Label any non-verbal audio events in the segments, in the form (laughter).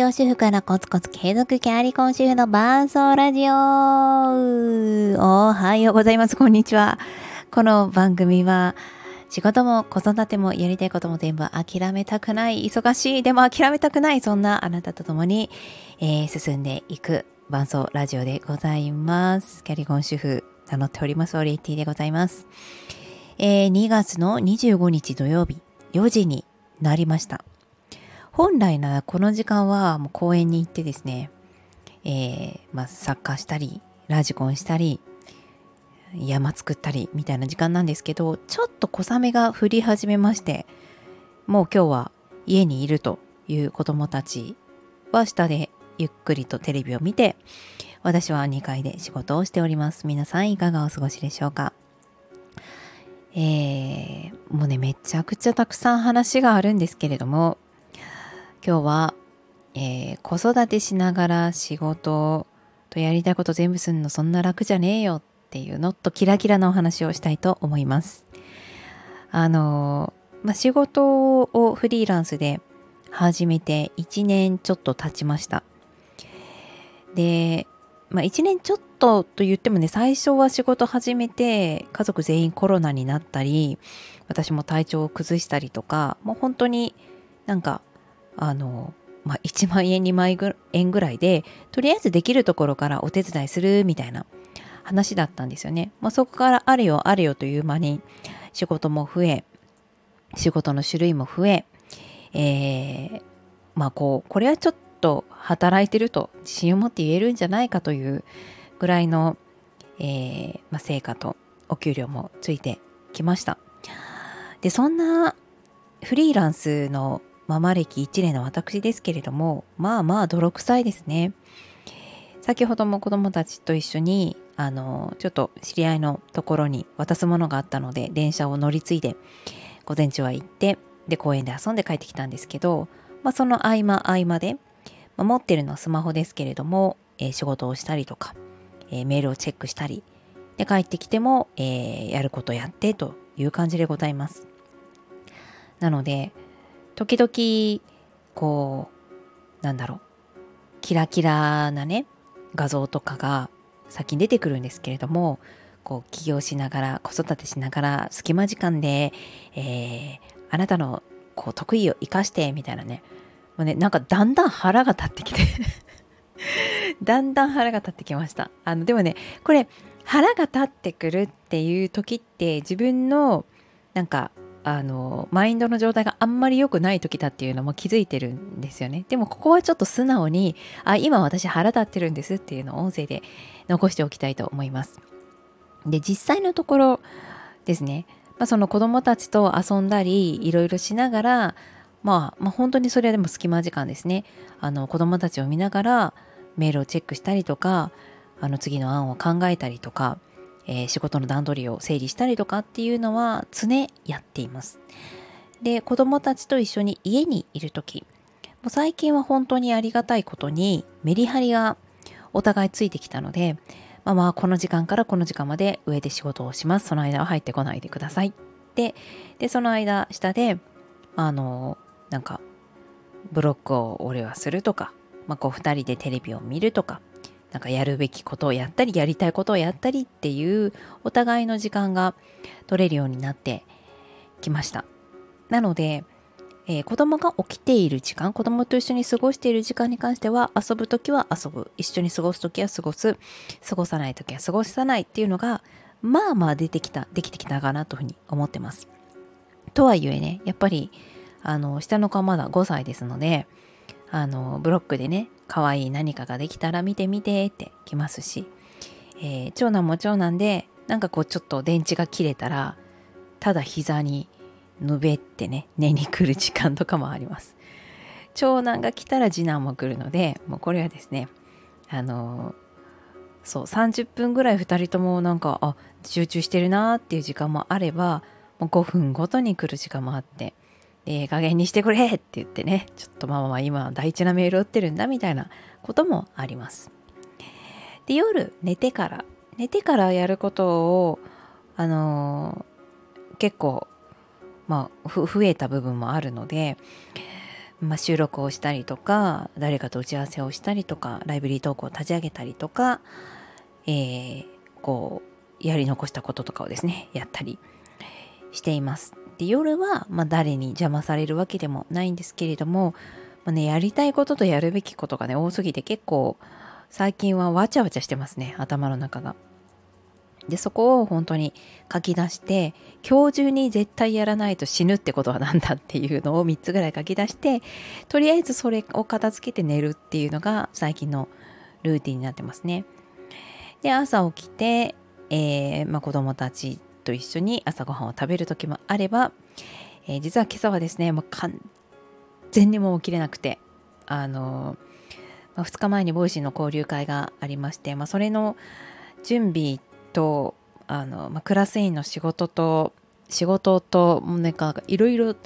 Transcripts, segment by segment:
業主婦からコツコツ継続キャリコン主婦の伴奏ラジオおはようございます。こんにちは。この番組は仕事も子育てもやりたいことも全部諦めたくない、忙しい、でも諦めたくない、そんなあなたと共に、えー、進んでいく伴奏ラジオでございます。キャリコン主婦名乗っております。オリエティでございます。えー、2月の25日土曜日4時になりました。本来ならこの時間はもう公園に行ってですね、えー、まあ、サッカーしたり、ラジコンしたり、山作ったりみたいな時間なんですけど、ちょっと小雨が降り始めまして、もう今日は家にいるという子供たちは下でゆっくりとテレビを見て、私は2階で仕事をしております。皆さんいかがお過ごしでしょうか？えー、もうね、めちゃくちゃたくさん話があるんですけれども、今日は、えー、子育てしながら仕事とやりたいこと全部すんのそんな楽じゃねえよっていうのとキラキラなお話をしたいと思います。あのまあ、仕事をフリーランスで始めて1年ちょっと経ちました。で、まあ、1年ちょっとと言ってもね最初は仕事始めて家族全員コロナになったり私も体調を崩したりとかもう本当になんかあの、まあ、1万円2万円ぐらいでとりあえずできるところからお手伝いするみたいな話だったんですよね。まあ、そこからあれよあれよという間に仕事も増え仕事の種類も増ええー、まあこうこれはちょっと働いてると自信を持って言えるんじゃないかというぐらいの、えーまあ、成果とお給料もついてきました。でそんなフリーランスのママ歴1年の私ですけれども、まあまあ泥臭いですね。先ほども子供たちと一緒に、あの、ちょっと知り合いのところに渡すものがあったので、電車を乗り継いで、午前中は行って、で、公園で遊んで帰ってきたんですけど、まあ、その合間合間で、まあ、持ってるのはスマホですけれども、えー、仕事をしたりとか、えー、メールをチェックしたり、で、帰ってきても、えー、やることやってという感じでございます。なので、時々こうなんだろうキラキラなね画像とかが先に出てくるんですけれどもこう起業しながら子育てしながら隙間時間で、えー、あなたのこう得意を生かしてみたいなね。もうねなんかだんだん腹が立ってきて (laughs) だんだん腹が立ってきました。あのでもねこれ腹が立ってくるっていう時って自分のなんかあのマインドの状態があんまり良くない時だっていうのも気づいてるんですよね。でもここはちょっと素直にあ今私腹立ってるんですっていうのを音声で残しておきたいと思います。で実際のところですね、まあ、その子供たちと遊んだりいろいろしながら、まあ、まあ本当にそれはでも隙間時間ですね。あの子供たちを見ながらメールをチェックしたりとかあの次の案を考えたりとか。えー、仕事の段取りを整理したりとかっていうのは常やっています。で子供たちと一緒に家にいる時もう最近は本当にありがたいことにメリハリがお互いついてきたので、まあ、まあこの時間からこの時間まで上で仕事をしますその間は入ってこないでくださいででその間下であのなんかブロックを俺はするとか、まあ、こう2人でテレビを見るとかなんかやるべきことをやったりやりたいことをやったりっていうお互いの時間が取れるようになってきました。なので、えー、子供が起きている時間子供と一緒に過ごしている時間に関しては遊ぶ時は遊ぶ。一緒に過ごす時は過ごす。過ごさない時は過ごさないっていうのがまあまあ出てきたできてきたかなというふうに思ってます。とはいえねやっぱりあの下の子はまだ5歳ですのであのブロックでね可愛い何かができたら見てみてって来ますし、えー、長男も長男でなんかこうちょっと電池が切れたらただ膝にぬべってね寝に来る時間とかもあります。長男が来たら次男も来るのでもうこれはですねあのそう30分ぐらい2人ともなんかあ集中してるなっていう時間もあればもう5分ごとに来る時間もあってええ加減にしてくれって言ってね、ちょっとママは今大事なメールを打ってるんだみたいなこともあります。で、夜寝てから、寝てからやることを、あのー、結構、まあ、増えた部分もあるので、まあ、収録をしたりとか誰かと打ち合わせをしたりとかライブリートークを立ち上げたりとか、えー、こうやり残したこととかをですねやったりしています。で夜は、まあ、誰に邪魔されるわけでもないんですけれども、まあね、やりたいこととやるべきことがね多すぎて結構最近はわちゃわちゃしてますね頭の中が。でそこを本当に書き出して今日中に絶対やらないと死ぬってことは何だっていうのを3つぐらい書き出してとりあえずそれを片付けて寝るっていうのが最近のルーティンになってますね。で朝起きて、えーまあ、子供たちと一緒に朝ごはんを食べる時もあれば、えー、実は今朝はですねもう完全にもう起きれなくてあの、まあ、2日前に Voicy の交流会がありまして、まあ、それの準備とあの、まあ、クラス委員の仕事と仕事ともうなんかいろいろ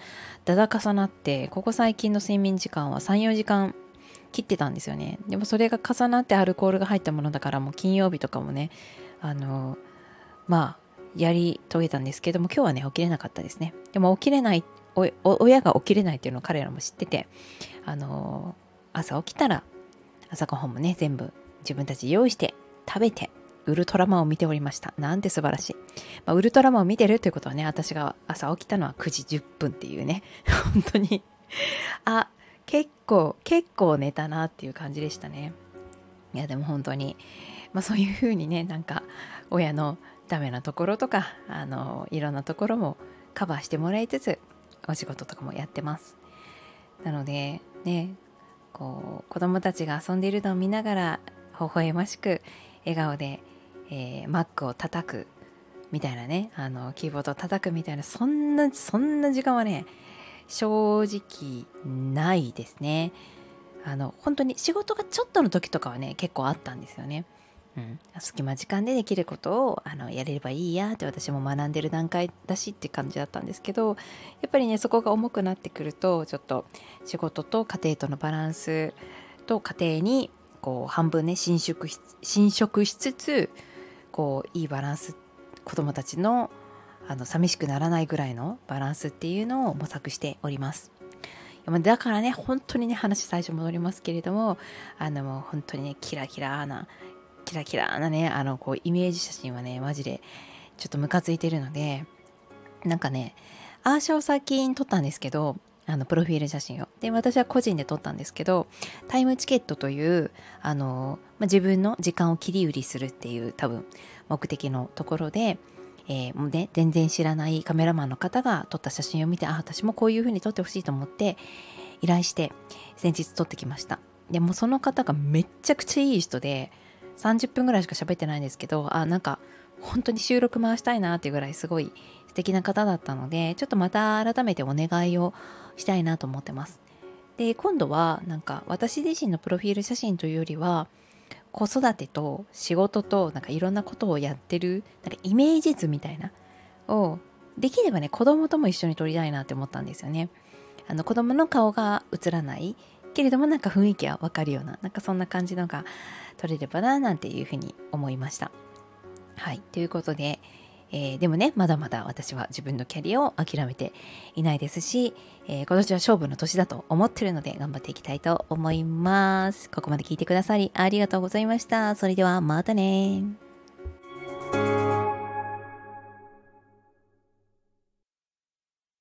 だだ重なってここ最近の睡眠時間は34時間切ってたんですよね。でもそれが重なってアルコールが入ったものだからもう金曜日とかもねあのまあやり遂げたんですけども今日はね起きれなかったですねでも起きれない親が起きれないっていうのを彼らも知っててあの朝起きたら朝ごはんもね全部自分たち用意して食べてウルトラマンを見ておりました。なんて素晴らしい。まあ、ウルトラマンを見てるということはね、私が朝起きたのは9時10分っていうね、(laughs) 本当にあ、結構、結構寝たなっていう感じでしたね。いや、でも本当に、まあそういう風にね、なんか、親のダメなところとか、あの、いろんなところもカバーしてもらいつつ、お仕事とかもやってます。なので、ね、こう、子供たちが遊んでいるのを見ながら、微笑ましく、笑顔でえー、Mac を叩くみたいなねあのキーボードを叩くみたいなそんなそんな時間はね正直ないですねあの本当に仕事がちょっとの時とかはね結構あったんですよねうん、隙間時間でできることをあのやれればいいやって私も学んでる段階だしって感じだったんですけどやっぱりねそこが重くなってくるとちょっと仕事と家庭とのバランスと家庭にこう半分ね侵食侵食しつつこういいバランス子どもたちのあの寂しくならないぐらいのバランスっていうのを模索しております。だからね本当にね話最初戻りますけれどもあのもう本当にねキラキラなキラキラなねあのこうイメージ写真はねマジでちょっとムカついてるのでなんかねアーシャを先に撮ったんですけどあのプロフィール写真を。で私は個人で撮ったんですけどタイムチケットというあの、まあ、自分の時間を切り売りするっていう多分目的のところで、えー、もうね全然知らないカメラマンの方が撮った写真を見てあ私もこういう風に撮ってほしいと思って依頼して先日撮ってきました。でもその方がめっちゃくちゃいい人で30分ぐらいしか喋ってないんですけどあなんか本当に収録回したいなっていうぐらいすごい素敵な方だったのでちょっとまた改めてお願いをしたいなと思ってます。で今度はなんか私自身のプロフィール写真というよりは子育てと仕事となんかいろんなことをやってるなんかイメージ図みたいなをできればね子供とも一緒に撮りたいなって思ったんですよね。あの子供の顔が映らないけれどもなんか雰囲気はわかるようななんかそんな感じのが撮れればななんていうふうに思いました。はい。ということでえー、でもねまだまだ私は自分のキャリアを諦めていないですし、えー、今年は勝負の年だと思ってるので頑張っていきたいと思います。ここまで聞いてくださりありがとうございました。それではまたね。